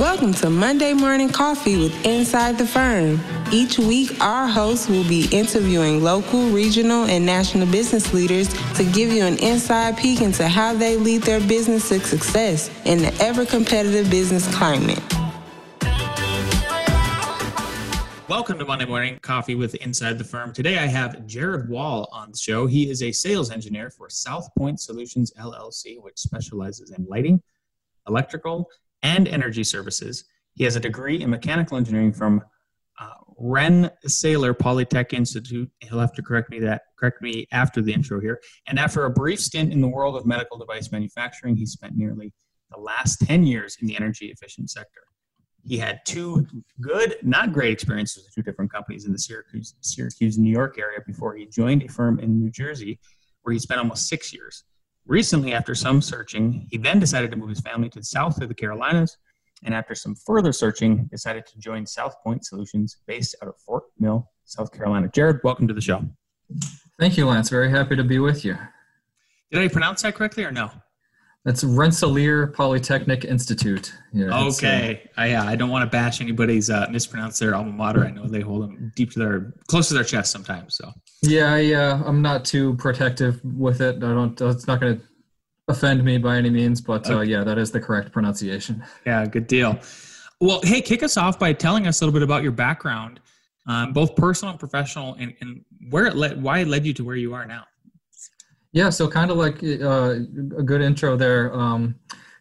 Welcome to Monday Morning Coffee with Inside the Firm. Each week, our hosts will be interviewing local, regional, and national business leaders to give you an inside peek into how they lead their business to success in the ever competitive business climate. Welcome to Monday Morning Coffee with Inside the Firm. Today I have Jared Wall on the show. He is a sales engineer for South Point Solutions LLC, which specializes in lighting, electrical, and energy services. He has a degree in mechanical engineering from uh, Rensselaer Polytech Institute. He'll have to correct me that correct me after the intro here. And after a brief stint in the world of medical device manufacturing, he spent nearly the last 10 years in the energy efficient sector. He had two good, not great experiences with two different companies in the Syracuse, Syracuse, New York area before he joined a firm in New Jersey where he spent almost six years. Recently, after some searching, he then decided to move his family to the south of the Carolinas, and after some further searching, decided to join South Point Solutions based out of Fort Mill, South Carolina. Jared, welcome to the show. Thank you, Lance. Very happy to be with you. Did I pronounce that correctly or no? That's Rensselaer Polytechnic Institute. Yeah, okay. Uh, I, yeah, I don't want to bash anybody's uh, mispronounce their alma mater. I know they hold them deep to their close to their chest sometimes. So yeah, yeah, I'm not too protective with it. I don't. It's not going to offend me by any means, but uh, okay. uh, yeah, that is the correct pronunciation. Yeah, good deal. Well, hey, kick us off by telling us a little bit about your background, um, both personal and professional, and, and where it led, why it led you to where you are now. Yeah, so kind of like uh, a good intro there. Um,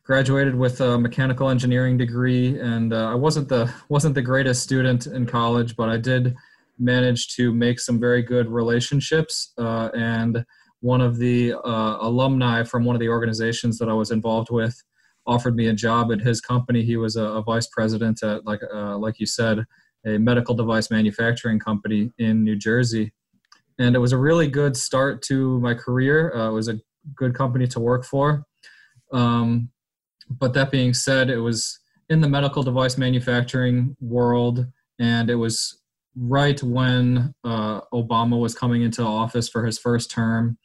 graduated with a mechanical engineering degree, and uh, I wasn't the wasn't the greatest student in college, but I did manage to make some very good relationships. Uh, and one of the uh, alumni from one of the organizations that I was involved with offered me a job at his company. He was a, a vice president at, like uh, like you said, a medical device manufacturing company in New Jersey and it was a really good start to my career. Uh, it was a good company to work for. Um, but that being said, it was in the medical device manufacturing world, and it was right when uh, Obama was coming into office for his first term.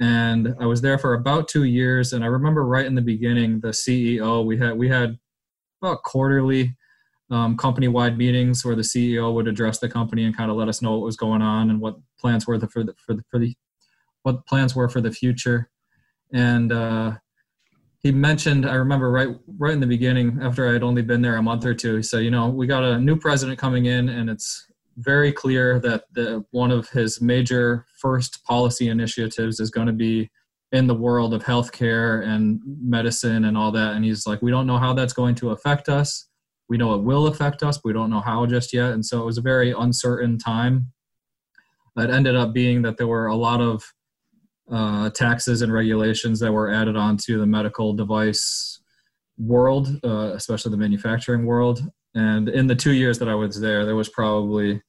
And I was there for about two years. And I remember right in the beginning, the CEO we had we had about quarterly um, company-wide meetings where the CEO would address the company and kind of let us know what was going on and what plans were the, for the for the, for the what plans were for the future. And uh, he mentioned, I remember right right in the beginning, after I had only been there a month or two, he said, you know, we got a new president coming in, and it's very clear that the, one of his major first policy initiatives is going to be in the world of healthcare and medicine and all that. And he's like, we don't know how that's going to affect us we know it will affect us, but we don't know how just yet. And so it was a very uncertain time. It ended up being that there were a lot of uh, taxes and regulations that were added onto the medical device world, uh, especially the manufacturing world. And in the two years that I was there, there was probably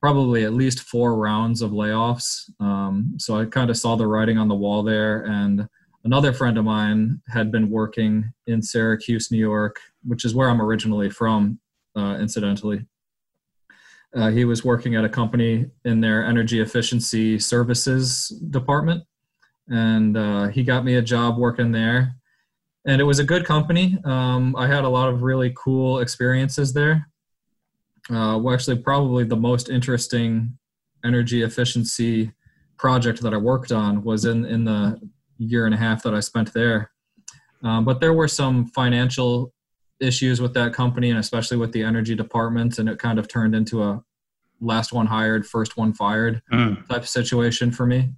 probably at least four rounds of layoffs. Um, so I kind of saw the writing on the wall there. And another friend of mine had been working in Syracuse, New York, which is where I'm originally from, uh, incidentally. Uh, he was working at a company in their energy efficiency services department, and uh, he got me a job working there. And it was a good company. Um, I had a lot of really cool experiences there. Uh, well, actually, probably the most interesting energy efficiency project that I worked on was in in the year and a half that I spent there. Um, but there were some financial issues with that company and especially with the energy departments, and it kind of turned into a last one hired first one fired mm. type of situation for me.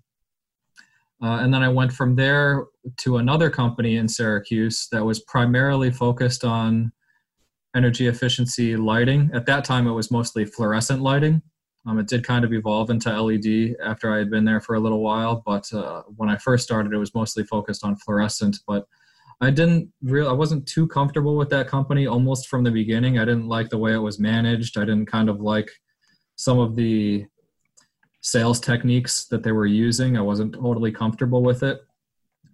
Uh, and then i went from there to another company in syracuse that was primarily focused on energy efficiency lighting. At that time it was mostly fluorescent lighting. Um, it did kind of evolve into led after i had been there for a little while but uh, when i first started it was mostly focused on fluorescent but I didn't really, I wasn't too comfortable with that company almost from the beginning. I didn't like the way it was managed. I didn't kind of like some of the sales techniques that they were using. I wasn't totally comfortable with it.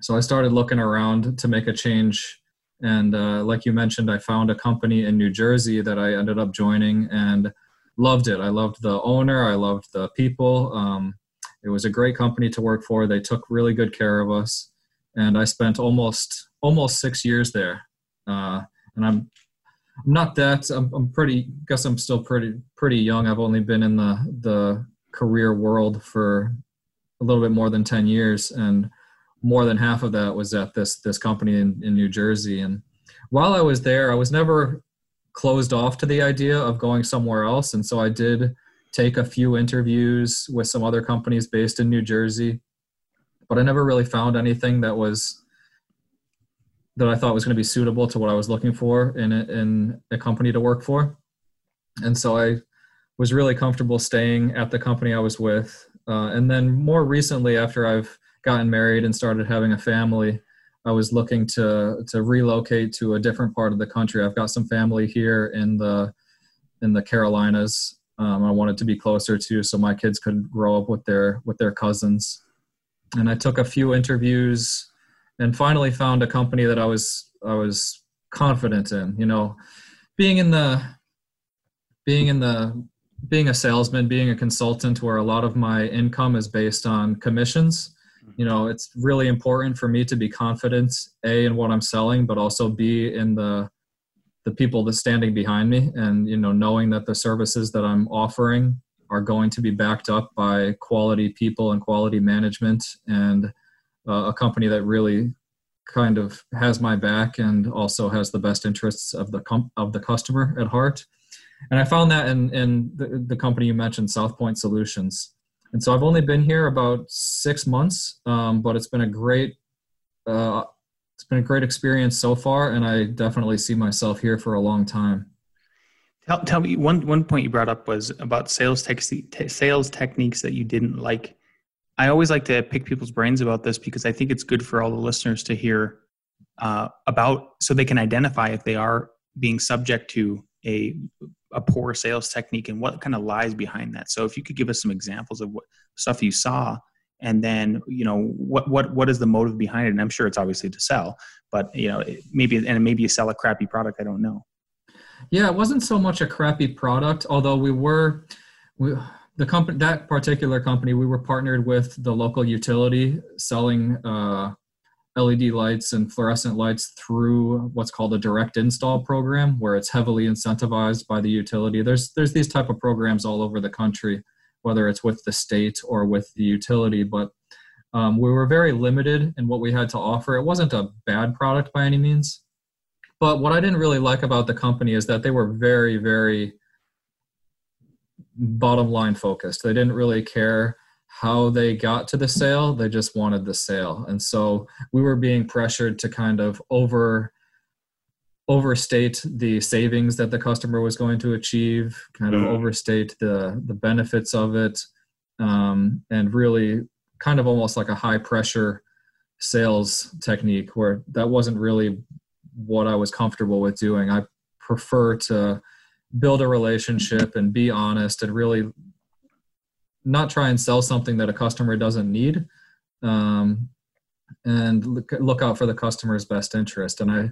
So I started looking around to make a change. And uh, like you mentioned, I found a company in New Jersey that I ended up joining and loved it. I loved the owner, I loved the people. Um, it was a great company to work for. They took really good care of us. And I spent almost almost six years there, uh, and I'm I'm not that. I'm, I'm pretty. Guess I'm still pretty pretty young. I've only been in the the career world for a little bit more than ten years, and more than half of that was at this this company in, in New Jersey. And while I was there, I was never closed off to the idea of going somewhere else, and so I did take a few interviews with some other companies based in New Jersey, but I never really found anything that was that I thought was going to be suitable to what I was looking for in a, in a company to work for. And so I was really comfortable staying at the company I was with. Uh, and then more recently, after I've gotten married and started having a family, I was looking to to relocate to a different part of the country. I've got some family here in the in the Carolinas. Um, I wanted to be closer to so my kids could grow up with their with their cousins. And I took a few interviews and finally found a company that I was I was confident in. You know, being in the being in the being a salesman, being a consultant, where a lot of my income is based on commissions. You know, it's really important for me to be confident a in what I'm selling, but also b in the the people that's standing behind me, and you know, knowing that the services that I'm offering are going to be backed up by quality people and quality management and uh, a company that really kind of has my back and also has the best interests of the com- of the customer at heart. And I found that in in the, the company you mentioned, South Point Solutions. And so I've only been here about six months, um, but it's been a great uh, it's been a great experience so far, and I definitely see myself here for a long time. Tell, tell me one one point you brought up was about sales tech, sales techniques that you didn't like I always like to pick people's brains about this because I think it's good for all the listeners to hear uh, about so they can identify if they are being subject to a a poor sales technique and what kind of lies behind that. So if you could give us some examples of what stuff you saw and then you know what what what is the motive behind it and i'm sure it's obviously to sell but you know maybe and maybe you sell a crappy product i don't know yeah it wasn't so much a crappy product although we were we the company that particular company we were partnered with the local utility selling uh, led lights and fluorescent lights through what's called a direct install program where it's heavily incentivized by the utility. There's there's these type of programs all over the country whether it's with the state or with the utility but um, we were very limited in what we had to offer. It wasn't a bad product by any means but what i didn't really like about the company is that they were very very bottom line focused. They didn't really care how they got to the sale, they just wanted the sale. And so we were being pressured to kind of over overstate the savings that the customer was going to achieve, kind of mm. overstate the the benefits of it, um, and really kind of almost like a high pressure sales technique where that wasn't really what I was comfortable with doing. I prefer to build a relationship and be honest and really not try and sell something that a customer doesn't need um, and look, look out for the customer's best interest. And i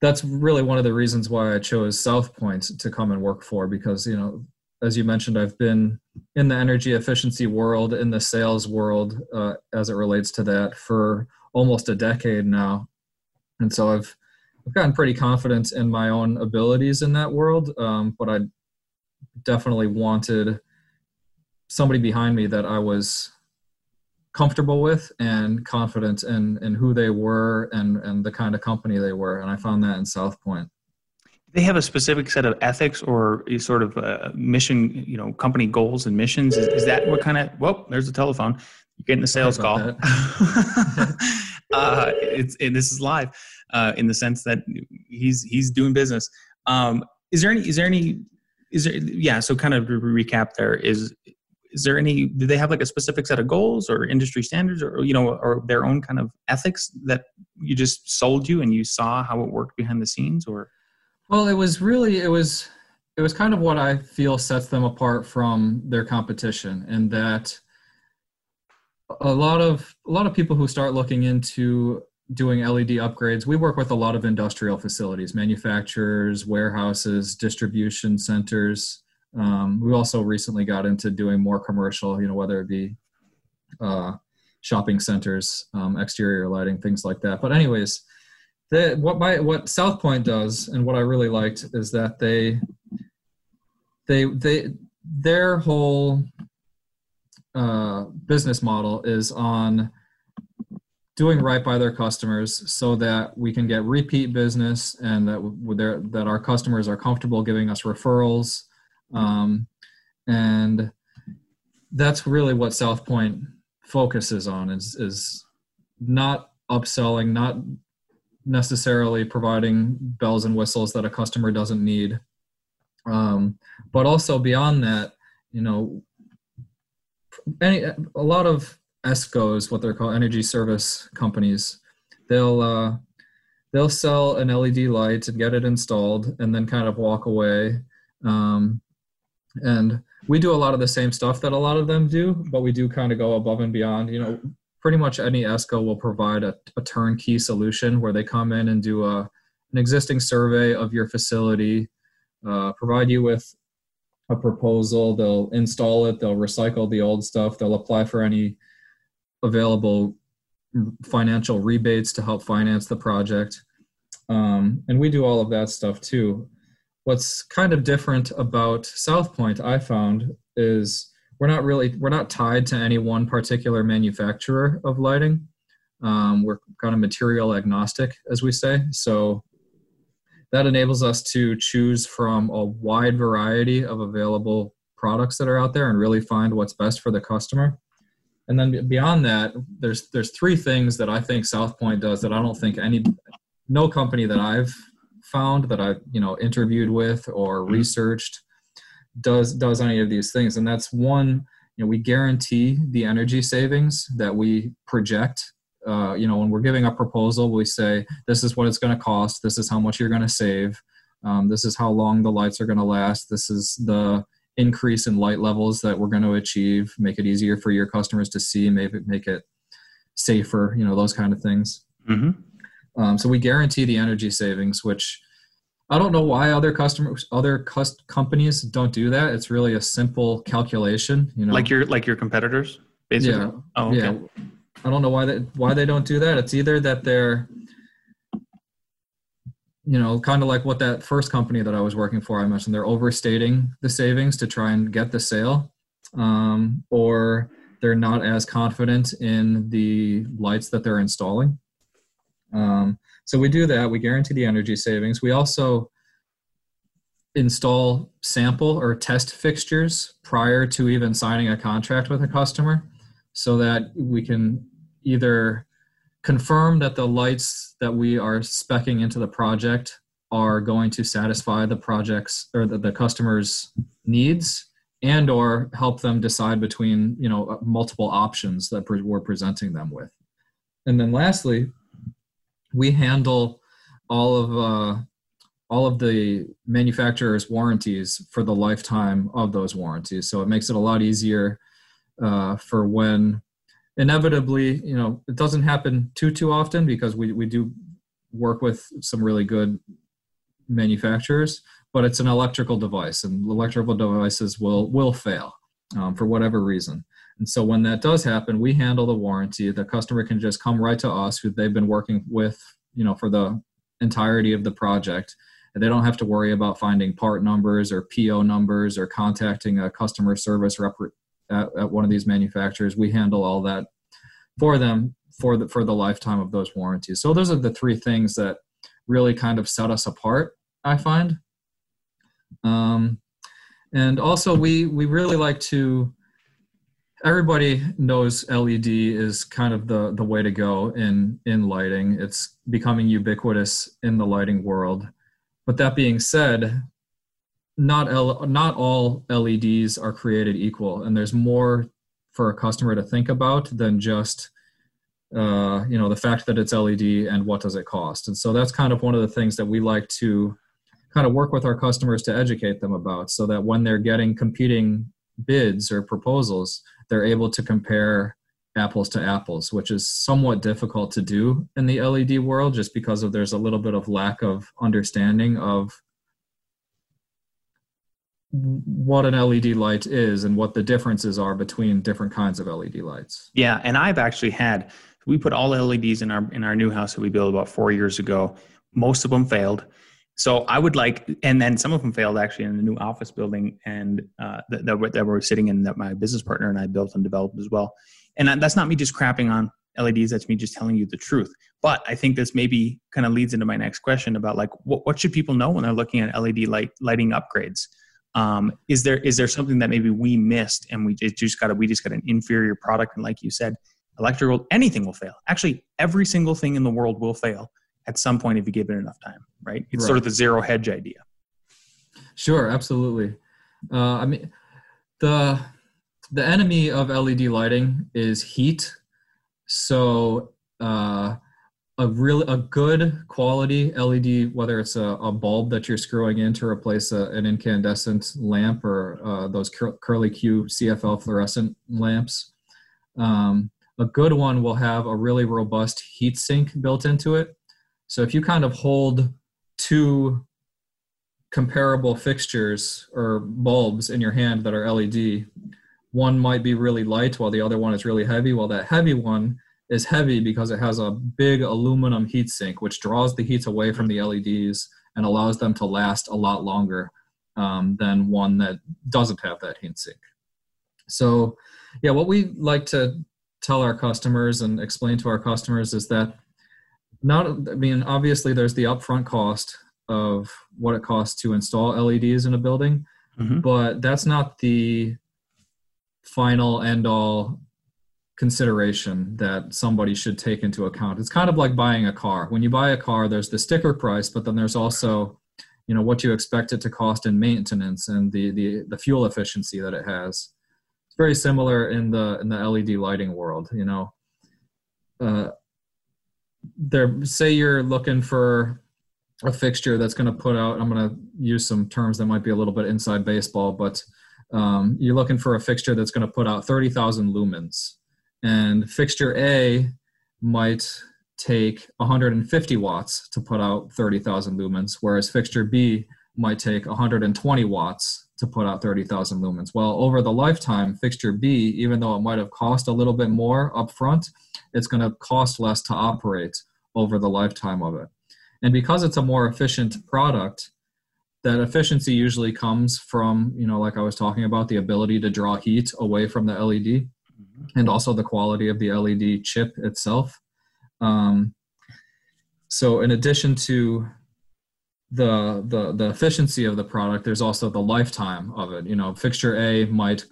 that's really one of the reasons why i chose south point to come and work for because you know as you mentioned i've been in the energy efficiency world in the sales world uh, as it relates to that for almost a decade now. And so i've I've gotten pretty confident in my own abilities in that world, um, but I definitely wanted somebody behind me that I was comfortable with and confident in in who they were and and the kind of company they were, and I found that in South Point. They have a specific set of ethics or sort of uh, mission, you know, company goals and missions. Is, is that what kind of? Well, there's the telephone. You're getting a sales call. uh, it's and this is live uh, in the sense that he's he's doing business. Um, is there any? Is there any? Is there? Yeah. So kind of to recap, there is. Is there any? Do they have like a specific set of goals or industry standards, or you know, or their own kind of ethics that you just sold you and you saw how it worked behind the scenes, or? Well, it was really it was it was kind of what I feel sets them apart from their competition, and that a lot of a lot of people who start looking into doing LED upgrades, we work with a lot of industrial facilities, manufacturers, warehouses, distribution centers. Um, we also recently got into doing more commercial, you know, whether it be uh, shopping centers, um, exterior lighting, things like that. But anyways, the, what my what South Point does, and what I really liked is that they they they their whole uh, business model is on doing right by their customers so that we can get repeat business and that that our customers are comfortable giving us referrals. Um, and that's really what south point focuses on is is not upselling not necessarily providing bells and whistles that a customer doesn't need. Um, but also beyond that you know any a lot of ESCOs, what they're called, energy service companies, they'll uh, they'll sell an LED light and get it installed, and then kind of walk away. Um, and we do a lot of the same stuff that a lot of them do, but we do kind of go above and beyond. You know, pretty much any ESCO will provide a, a turnkey solution where they come in and do a an existing survey of your facility, uh, provide you with a proposal. They'll install it. They'll recycle the old stuff. They'll apply for any available financial rebates to help finance the project. Um, and we do all of that stuff too. What's kind of different about South Point, I found, is we're not really we're not tied to any one particular manufacturer of lighting. Um, we're kind of material agnostic, as we say. So that enables us to choose from a wide variety of available products that are out there and really find what's best for the customer. And then beyond that, there's there's three things that I think South Point does that I don't think any no company that I've found that I've you know interviewed with or mm-hmm. researched does does any of these things. And that's one, you know, we guarantee the energy savings that we project uh, you know, when we're giving a proposal, we say, this is what it's going to cost. This is how much you're going to save. Um, this is how long the lights are going to last. This is the increase in light levels that we're going to achieve. Make it easier for your customers to see. Maybe make it safer. You know, those kind of things. Mm-hmm. Um, so we guarantee the energy savings, which I don't know why other customers, other cust- companies don't do that. It's really a simple calculation. You know, like your like your competitors, basically. Yeah. Oh, okay. Yeah I don't know why they why they don't do that. It's either that they're you know, kind of like what that first company that I was working for I mentioned, they're overstating the savings to try and get the sale, um, or they're not as confident in the lights that they're installing. Um, so we do that. We guarantee the energy savings. We also install sample or test fixtures prior to even signing a contract with a customer so that we can either confirm that the lights that we are specking into the project are going to satisfy the project's or the, the customer's needs and or help them decide between you know multiple options that we're presenting them with. And then lastly we handle all of uh, all of the manufacturer's warranties for the lifetime of those warranties. So it makes it a lot easier uh, for when inevitably, you know, it doesn't happen too too often because we we do work with some really good manufacturers, but it's an electrical device, and electrical devices will will fail um, for whatever reason. And so when that does happen, we handle the warranty. The customer can just come right to us, who they've been working with, you know, for the entirety of the project. And they don't have to worry about finding part numbers or PO numbers or contacting a customer service rep- at, at one of these manufacturers. We handle all that for them for the for the lifetime of those warranties. So those are the three things that really kind of set us apart. I find, um, and also we we really like to. Everybody knows LED is kind of the the way to go in in lighting. It's becoming ubiquitous in the lighting world. But that being said, not L, not all LEDs are created equal, and there's more for a customer to think about than just uh, you know the fact that it's LED and what does it cost. And so that's kind of one of the things that we like to kind of work with our customers to educate them about, so that when they're getting competing bids or proposals, they're able to compare apples to apples, which is somewhat difficult to do in the LED world, just because of there's a little bit of lack of understanding of what an LED light is and what the differences are between different kinds of LED lights. Yeah, and I've actually had we put all LEDs in our in our new house that we built about four years ago. Most of them failed. So I would like, and then some of them failed actually in the new office building, and uh, that, that, that we're sitting in that my business partner and I built and developed as well. And that's not me just crapping on LEDs. That's me just telling you the truth. But I think this maybe kind of leads into my next question about like what, what should people know when they're looking at LED light lighting upgrades? Um, is there is there something that maybe we missed and we just got a, we just got an inferior product and like you said, electrical anything will fail. Actually, every single thing in the world will fail at some point if you give it enough time, right? It's right. sort of the zero hedge idea. Sure, absolutely. Uh, I mean, the the enemy of LED lighting is heat. So uh, a really a good quality LED, whether it's a, a, bulb that you're screwing in to replace a, an incandescent lamp or uh, those cur- curly Q CFL fluorescent lamps, um, a good one will have a really robust heat sink built into it. So if you kind of hold two comparable fixtures or bulbs in your hand that are LED, one might be really light while the other one is really heavy. While that heavy one is heavy because it has a big aluminum heat sink, which draws the heat away from the LEDs and allows them to last a lot longer um, than one that doesn't have that heat sink. So, yeah, what we like to tell our customers and explain to our customers is that not i mean obviously there's the upfront cost of what it costs to install leds in a building mm-hmm. but that's not the final end all consideration that somebody should take into account. It's kind of like buying a car. When you buy a car there's the sticker price but then there's also you know what you expect it to cost in maintenance and the the, the fuel efficiency that it has. It's very similar in the in the led lighting world you know. Uh, there say you're looking for a fixture that's going to put out i'm going to use some terms that might be a little bit inside baseball but um, you're looking for a fixture that's going to put out 30000 lumens and fixture a might take 150 watts to put out 30000 lumens whereas fixture b might take 120 watts to put out 30,000 lumens. Well, over the lifetime, fixture B, even though it might have cost a little bit more upfront, it's going to cost less to operate over the lifetime of it. And because it's a more efficient product, that efficiency usually comes from, you know, like I was talking about, the ability to draw heat away from the LED and also the quality of the LED chip itself. Um, so, in addition to the the the efficiency of the product there's also the lifetime of it. You know fixture a might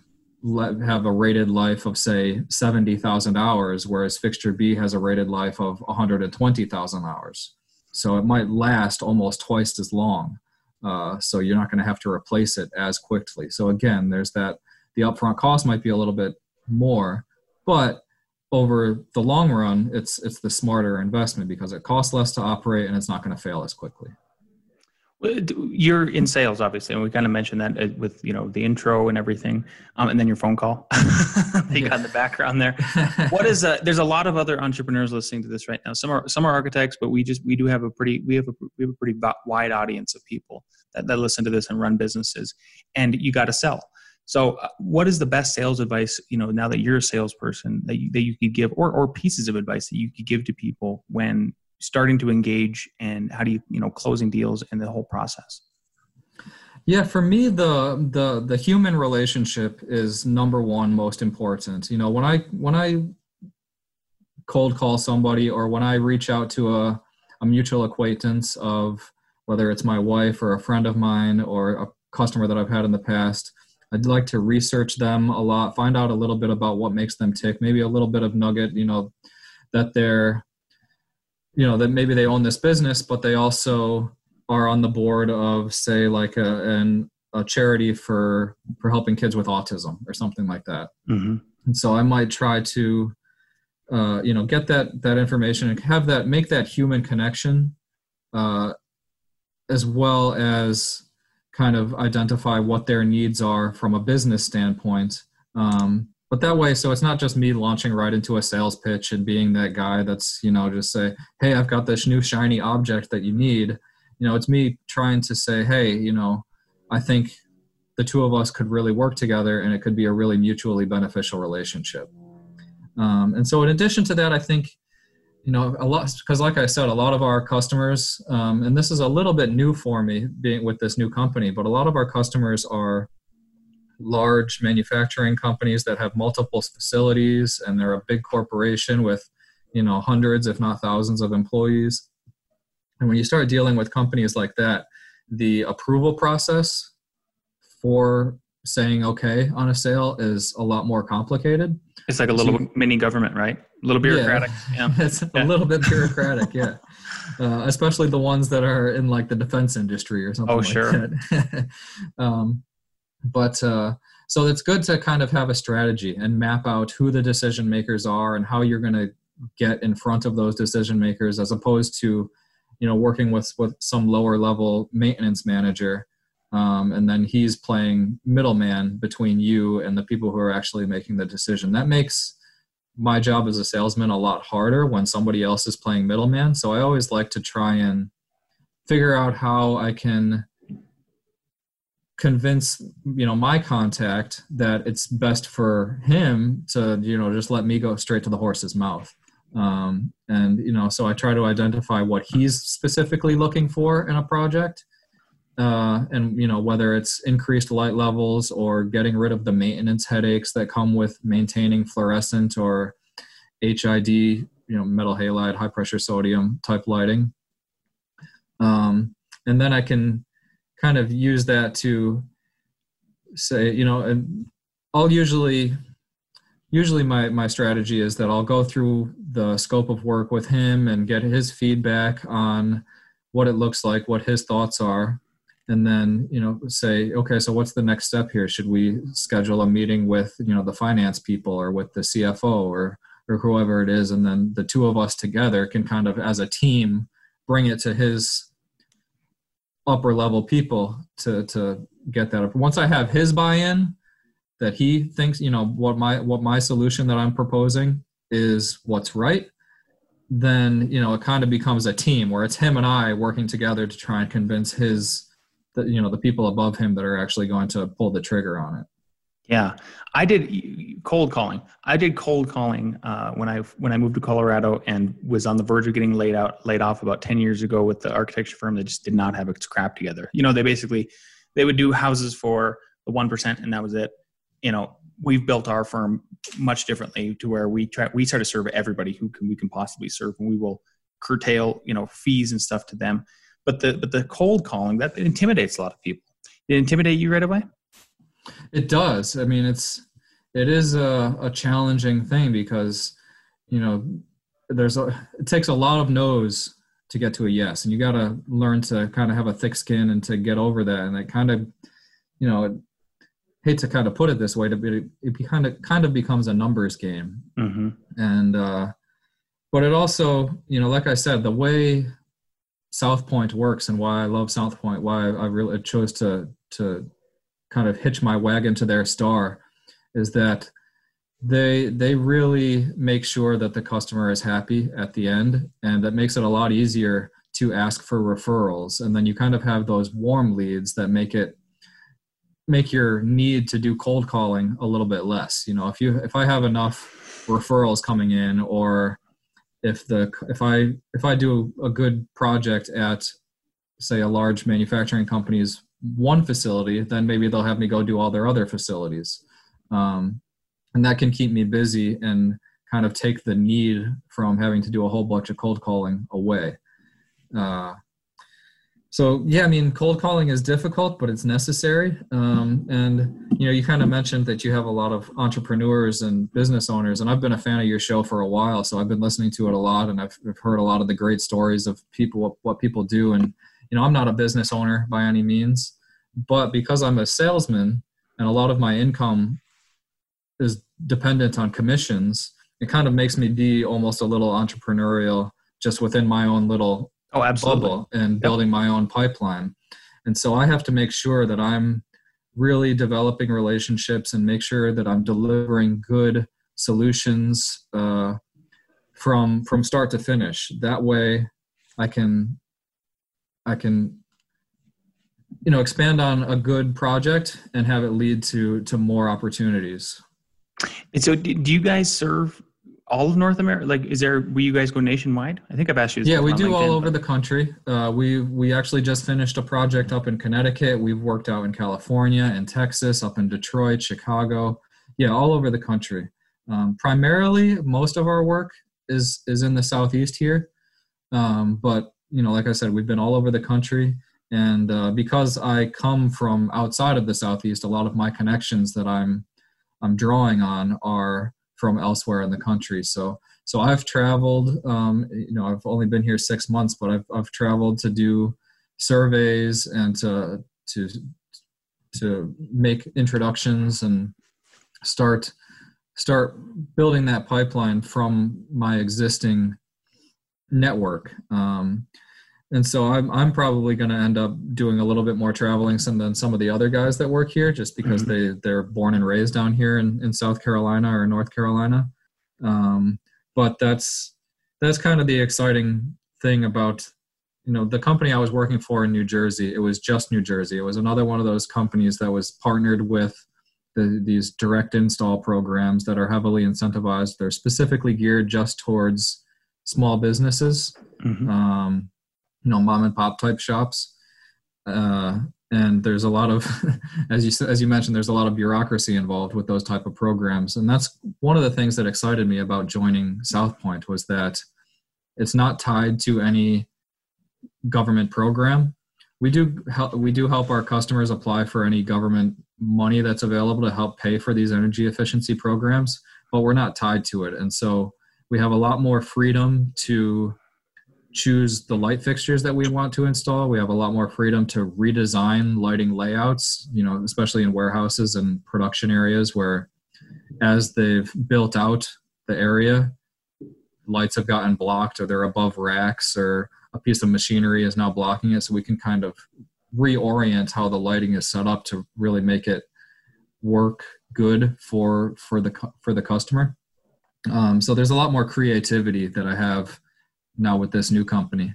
have a rated life of say 70,000 hours whereas fixture b has a rated life of 120,000 hours. So it might last almost twice as long. Uh, so you're not going to have to replace it as quickly. So again there's that the upfront cost might be a little bit more but over the long run it's it's the smarter investment because it costs less to operate and it's not going to fail as quickly you're in sales, obviously, and we kind of mentioned that uh, with you know the intro and everything, um, and then your phone call. you got in the background there. what is a, there's a lot of other entrepreneurs listening to this right now. Some are some are architects, but we just we do have a pretty we have a we have a pretty wide audience of people that, that listen to this and run businesses, and you got to sell. So, uh, what is the best sales advice? You know, now that you're a salesperson, that you, that you could give, or or pieces of advice that you could give to people when starting to engage and how do you you know closing deals and the whole process yeah for me the the the human relationship is number one most important you know when i when i cold call somebody or when i reach out to a, a mutual acquaintance of whether it's my wife or a friend of mine or a customer that i've had in the past i'd like to research them a lot find out a little bit about what makes them tick maybe a little bit of nugget you know that they're you know that maybe they own this business but they also are on the board of say like a, an, a charity for for helping kids with autism or something like that mm-hmm. and so i might try to uh, you know get that that information and have that make that human connection uh, as well as kind of identify what their needs are from a business standpoint. Um, but that way so it's not just me launching right into a sales pitch and being that guy that's you know just say hey i've got this new shiny object that you need. You know it's me trying to say hey you know i think the two of us could really work together and it could be a really mutually beneficial relationship. Um, and so in addition to that i think you know a lot because like i said a lot of our customers um, and this is a little bit new for me being with this new company but a lot of our customers are large manufacturing companies that have multiple facilities and they're a big corporation with you know hundreds if not thousands of employees. And when you start dealing with companies like that the approval process for saying okay on a sale is a lot more complicated. It's like a little so, mini government right a little bureaucratic. Yeah, yeah. it's yeah. a little bit bureaucratic yeah. Uh, especially the ones that are in like the defense industry or something oh like sure. um, but uh, so it's good to kind of have a strategy and map out who the decision makers are and how you're going to get in front of those decision makers as opposed to you know working with with some lower level maintenance manager um, and then he's playing middleman between you and the people who are actually making the decision. That makes my job as a salesman a lot harder when somebody else is playing middleman. So i always like to try and figure out how i can convince you know my contact that it's best for him to you know just let me go straight to the horse's mouth. Um, and you know so i try to identify what he's specifically looking for in a project uh, and you know whether it's increased light levels or getting rid of the maintenance headaches that come with maintaining fluorescent or HID, you know, metal halide, high pressure sodium type lighting. Um, and then I can kind of use that to say, you know, and I'll usually usually my my strategy is that I'll go through the scope of work with him and get his feedback on what it looks like, what his thoughts are, and then you know say okay so what's the next step here should we schedule a meeting with you know the finance people or with the cfo or or whoever it is and then the two of us together can kind of as a team bring it to his upper level people to to get that up. once i have his buy-in that he thinks you know what my what my solution that i'm proposing is what's right then you know it kind of becomes a team where it's him and i working together to try and convince his the you know the people above him that are actually going to pull the trigger on it. Yeah, I did cold calling. I did cold calling uh, when I when I moved to Colorado and was on the verge of getting laid out laid off about ten years ago with the architecture firm that just did not have its crap together. You know, they basically they would do houses for the one percent and that was it. You know, we've built our firm much differently to where we try we try to serve everybody who can we can possibly serve, and we will curtail you know fees and stuff to them but the but the cold calling that intimidates a lot of people. It intimidate you right away? It does. I mean, it's it is a, a challenging thing because you know there's a it takes a lot of no's to get to a yes, and you got to learn to kind of have a thick skin and to get over that. And it kind of you know It, hate to kind of put it this way, but it, it kind of kind of becomes a numbers game. Mm-hmm. And uh, but it also, you know, like I said, the way South Point works and why I love South Point, why I really chose to to kind of hitch my wagon to their star, is that they they really make sure that the customer is happy at the end, and that makes it a lot easier to ask for referrals. And then you kind of have those warm leads that make it make your need to do cold calling a little bit less. You know, if you if I have enough referrals coming in or if the if I if I do a good project at say a large manufacturing company's one facility, then maybe they'll have me go do all their other facilities, um, and that can keep me busy and kind of take the need from having to do a whole bunch of cold calling away. Uh, so yeah i mean cold calling is difficult but it's necessary. Um, and you know you kind of mentioned that you have a lot of entrepreneurs and business owners and i've been a fan of your show for a while so i've been listening to it a lot and i've, I've heard a lot of the great stories of people what, what people do. And you know i'm not a business owner by any means but because i'm a salesman and a lot of my income is dependent on commissions it kind of makes me be almost a little entrepreneurial just within my own little oh, absolutely. bubble and building my own pipeline. And so I have to make sure that I'm really developing relationships and make sure that I'm delivering good solutions uh, from from start to finish. That way, I can I can you know expand on a good project and have it lead to to more opportunities. And so, do you guys serve all of North America? Like, is there? Will you guys go nationwide? I think I've asked you. yeah, we do LinkedIn, all over but... the country. Uh, we we actually just finished a project up in Connecticut. We've worked out in California and Texas, up in Detroit, Chicago. Yeah, all over the country. Um, primarily, most of our work is is in the southeast here, um, but you know, like I said, we've been all over the country. And uh, because I come from outside of the southeast, a lot of my connections that I'm I'm drawing on are from elsewhere in the country. So so I've traveled. Um, you know, I've only been here six months, but I've I've traveled to do surveys and to to to make introductions and start start building that pipeline from my existing network. Um, and so I'm I'm probably going to end up doing a little bit more traveling some than some of the other guys that work here, just because mm-hmm. they they're born and raised down here in, in South Carolina or North Carolina. Um, but that's that's kind of the exciting thing about you know the company I was working for in New Jersey. It was just New Jersey. It was another one of those companies that was partnered with the, these direct install programs that are heavily incentivized. They're specifically geared just towards small businesses. Mm-hmm. Um, you know mom and pop type shops. Uh, and there's a lot of as you as you mentioned there's a lot of bureaucracy involved with those type of programs. And that's one of the things that excited me about joining south point was that it's not tied to any government program. We do help we do help our customers apply for any government money that's available to help pay for these energy efficiency programs but we're not tied to it. And so we have a lot more freedom to choose the light fixtures that we want to install. We have a lot more freedom to redesign lighting layouts, you know, especially in warehouses and production areas where as they've built out the area, lights have gotten blocked or they're above racks or a piece of machinery is now blocking it. So we can kind of reorient how the lighting is set up to really make it work good for for the for the customer. Um, so there's a lot more creativity that I have now with this new company.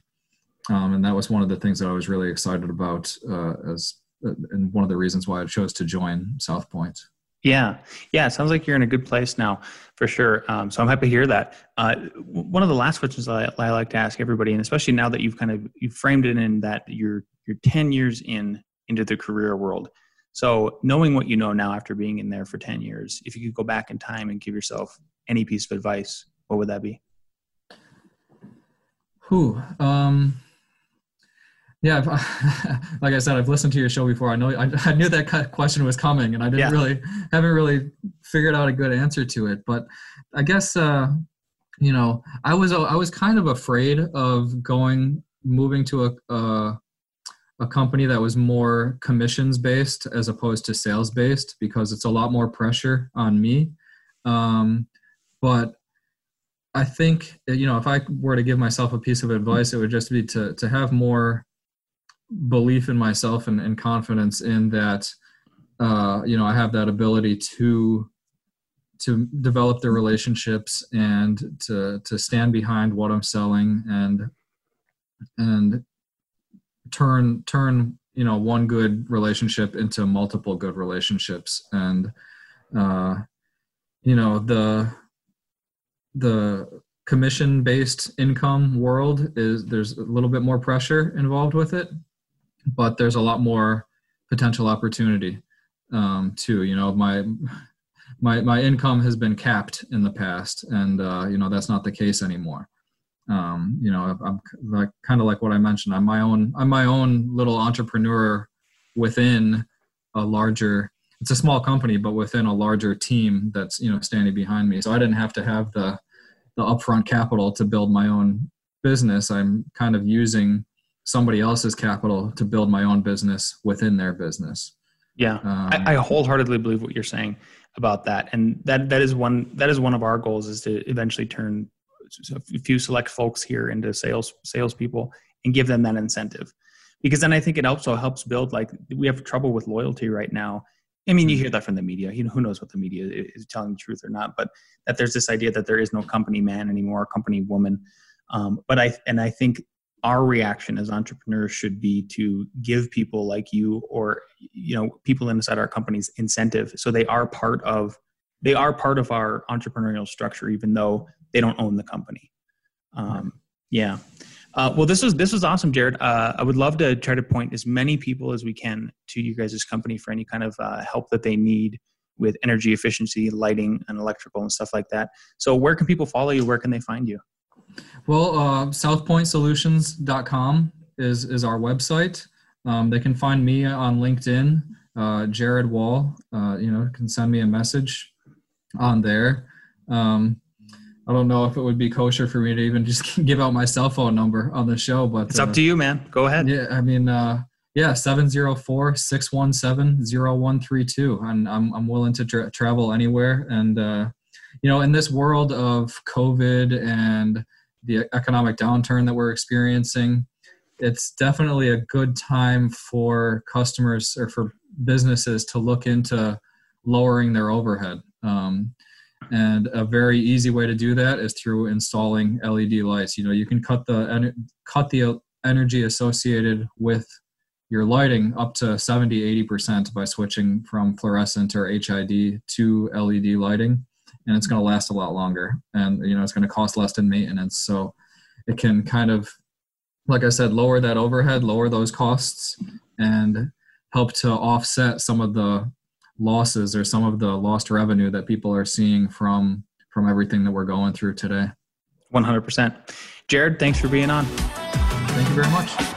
Um, and that was one of the things that I was really excited about uh, as uh, and one of the reasons why I chose to join South Point. Yeah, yeah, sounds like you're in a good place now, for sure. Um, so I'm happy to hear that. Uh, one of the last questions I, I, like to ask everybody, and especially now that you've kind of you framed it in that you're you're 10 years in into the career world. So knowing what you know now after being in there for 10 years, if you could go back in time and give yourself any piece of advice, what would that be? Who? Um, yeah, like I said, I've listened to your show before. I know I, I knew that question was coming, and I didn't yeah. really haven't really figured out a good answer to it. But I guess uh, you know, I was I was kind of afraid of going moving to a a, a company that was more commissions based as opposed to sales based because it's a lot more pressure on me. Um, but I think you know if I were to give myself a piece of advice, it would just be to to have more belief in myself and, and confidence in that uh, you know I have that ability to to develop the relationships and to to stand behind what I'm selling and and turn turn you know one good relationship into multiple good relationships. And uh, you know the the commission based income world is there's a little bit more pressure involved with it but there's a lot more potential opportunity um, too. You know my my my income has been capped in the past and uh, you know that's not the case anymore. Um, you know i'm like kind of like what i mentioned. I'm my own i'm my own little entrepreneur within a larger it's a small company, but within a larger team that's you know standing behind me. So I didn't have to have the the upfront capital to build my own business. I'm kind of using somebody else's capital to build my own business within their business. Yeah, um, I, I wholeheartedly believe what you're saying about that, and that that is one that is one of our goals is to eventually turn a few select folks here into sales salespeople and give them that incentive, because then I think it also helps build like we have trouble with loyalty right now I mean, you hear that from the media. You know, who knows what the media is telling the truth or not? But that there's this idea that there is no company man anymore, company woman. Um, but I and I think our reaction as entrepreneurs should be to give people like you or you know people inside our companies incentive so they are part of they are part of our entrepreneurial structure even though they don't own the company. Um, yeah. Uh, well, this was this was awesome, Jared. Uh, I would love to try to point as many people as we can to you guys' company for any kind of uh, help that they need with energy efficiency, lighting, and electrical and stuff like that. So, where can people follow you? Where can they find you? Well, uh, southpointsolutions.com is is our website. Um, they can find me on LinkedIn, uh, Jared Wall. Uh, you know, can send me a message on there. Um, I don't know if it would be kosher for me to even just give out my cell phone number on the show, but it's up uh, to you, man. Go ahead. Yeah, I mean, uh, yeah, 704-617-0132. And I'm, I'm willing to tra- travel anywhere. And, uh, you know, in this world of COVID and the economic downturn that we're experiencing, it's definitely a good time for customers or for businesses to look into lowering their overhead. Um, and a very easy way to do that is through installing LED lights. You know, you can cut the cut the energy associated with your lighting up to 70 80% by switching from fluorescent or HID to LED lighting. And it's going to last a lot longer. And you know it's going to cost less in maintenance. So it can kind of like I said lower that overhead lower those costs and help to offset some of the losses or some of the lost revenue that people are seeing from from everything that we're going through today. 100% Jared thanks for being on. Thank you very much